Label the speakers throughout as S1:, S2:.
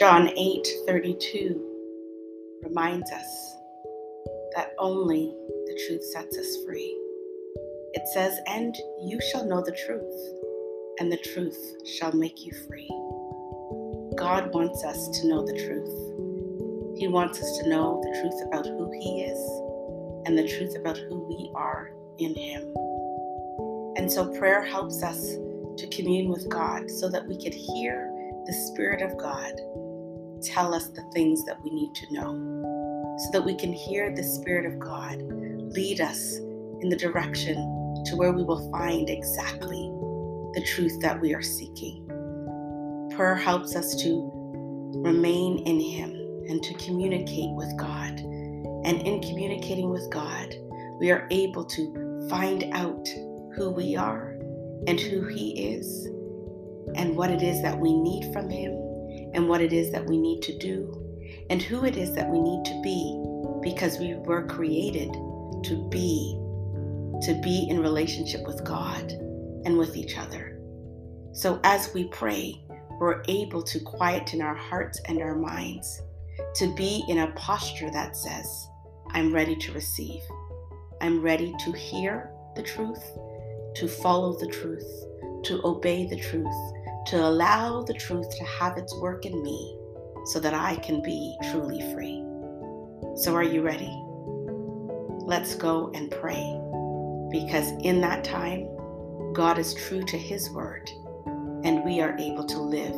S1: John 8:32 reminds us that only the truth sets us free. It says, And you shall know the truth, and the truth shall make you free. God wants us to know the truth. He wants us to know the truth about who He is and the truth about who we are in Him. And so prayer helps us to commune with God so that we could hear the Spirit of God tell us the things that we need to know, so that we can hear the Spirit of God lead us in the direction to where we will find exactly the truth that we are seeking. Prayer helps us to remain in Him and to communicate with God. And in communicating with God, we are able to find out who we are and who He is and what it is that we need from Him and what it is that we need to do and who it is that we need to be because we were created to be to be in relationship with God and with each other. So as we pray, we're able to quieten our hearts and our minds to be in a posture that says, I'm ready to receive. I'm ready to hear the truth, to follow the truth, to obey the truth, to allow the truth to have its work in me so that I can be truly free. So, are you ready? Let's go and pray because in that time, God is true to His word and we are able to live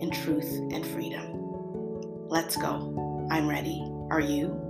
S1: in truth and freedom. Let's go. I'm ready. Are you?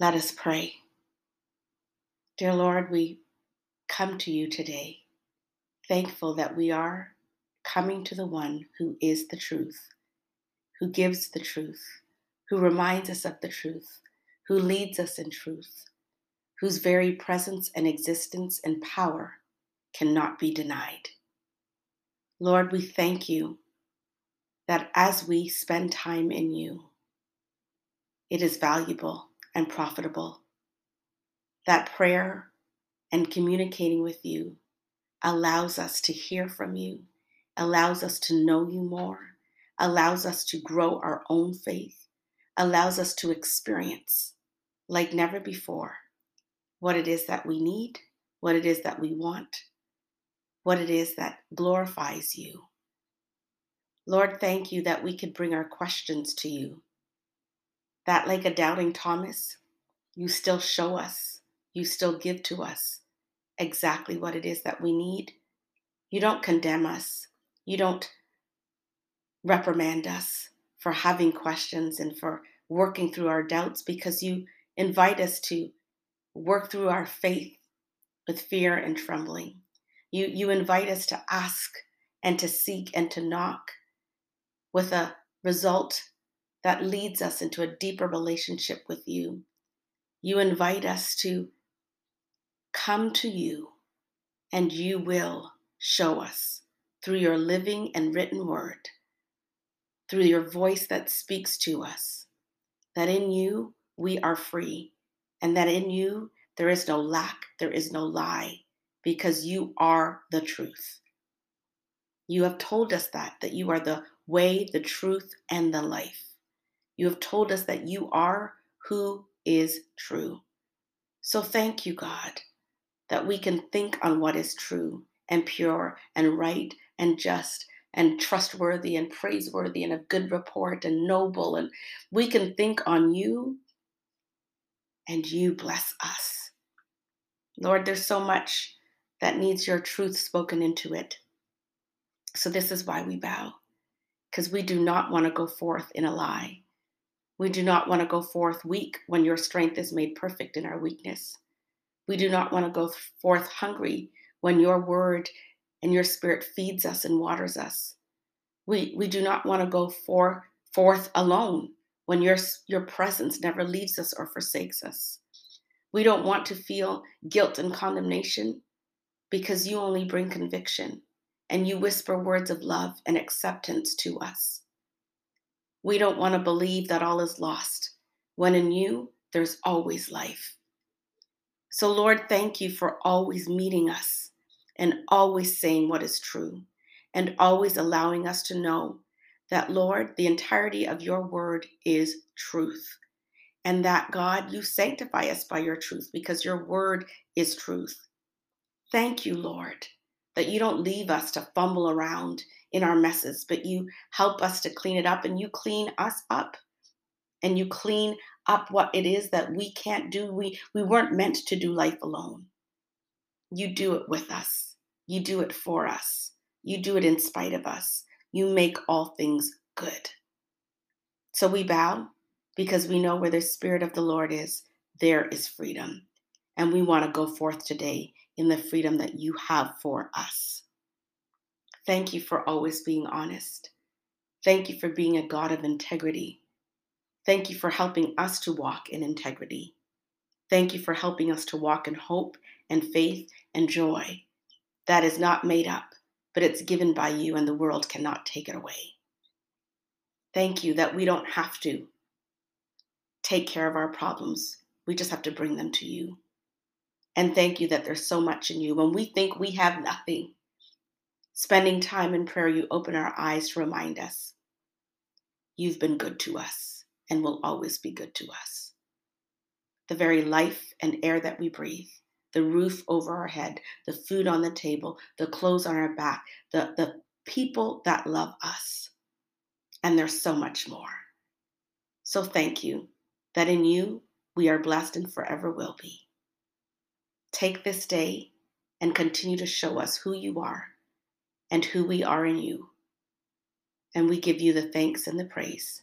S1: Let us pray. Dear Lord, we come to you today, thankful that we are coming to the one who is the truth, who gives the truth, who reminds us of the truth, who leads us in truth, whose very presence and existence and power cannot be denied. Lord, we thank you that as we spend time in you, it is valuable and profitable that prayer and communicating with you allows us to hear from you, allows us to know you more, allows us to grow our own faith, allows us to experience like never before what it is that we need, what it is that we want, what it is that glorifies you. Lord, thank you that we could bring our questions to you. That, like a doubting Thomas, you still show us you still give to us exactly what it is that we need. You don't condemn us. You don't reprimand us for having questions and for working through our doubts because you invite us to work through our faith with fear and trembling. You, you invite us to ask and to seek and to knock with a result that leads us into a deeper relationship with you. You invite us to come to you, and you will show us through your living and written word, through your voice that speaks to us, that in you we are free, and that in you there is no lack, there is no lie, because you are the truth. You have told us that, that you are the way, the truth, and the life. You have told us that you are who is true. So thank you, God, that we can think on what is true and pure and right and just and trustworthy and praiseworthy and of good report and noble. And we can think on you and you bless us. Lord, there's so much that needs your truth spoken into it. So this is why we bow, because we do not want to go forth in a lie. We do not want to go forth weak when your strength is made perfect in our weakness. We do not want to go forth hungry when your word and your spirit feeds us and waters us. We, we do not want to go for, forth alone when your, your presence never leaves us or forsakes us. We don't want to feel guilt and condemnation because you only bring conviction and you whisper words of love and acceptance to us. We don't want to believe that all is lost when in you there's always life. So, Lord, thank you for always meeting us and always saying what is true and always allowing us to know that, Lord, the entirety of your word is truth. And that, God, you sanctify us by your truth because your word is truth. Thank you, Lord, that you don't leave us to fumble around in our messes, but you help us to clean it up and you clean us up and you clean up what it is that we can't do. We, we weren't meant to do life alone. You do it with us, you do it for us, you do it in spite of us. You make all things good. So we bow because we know where the Spirit of the Lord is, there is freedom. And we want to go forth today in the freedom that you have for us. Thank you for always being honest. Thank you for being a God of integrity. Thank you for helping us to walk in integrity. Thank you for helping us to walk in hope and faith and joy. That is not made up, but it's given by you, and the world cannot take it away. Thank you that we don't have to take care of our problems. We just have to bring them to you. And thank you that there's so much in you. When we think we have nothing, spending time in prayer, you open our eyes to remind us you've been good to us and will always be good to us. The very life and air that we breathe, the roof over our head, the food on the table, the clothes on our back, the, the people that love us. And there's so much more. So thank you that in you we are blessed and forever will be. Take this day and continue to show us who you are and who we are in you. And we give you the thanks and the praise.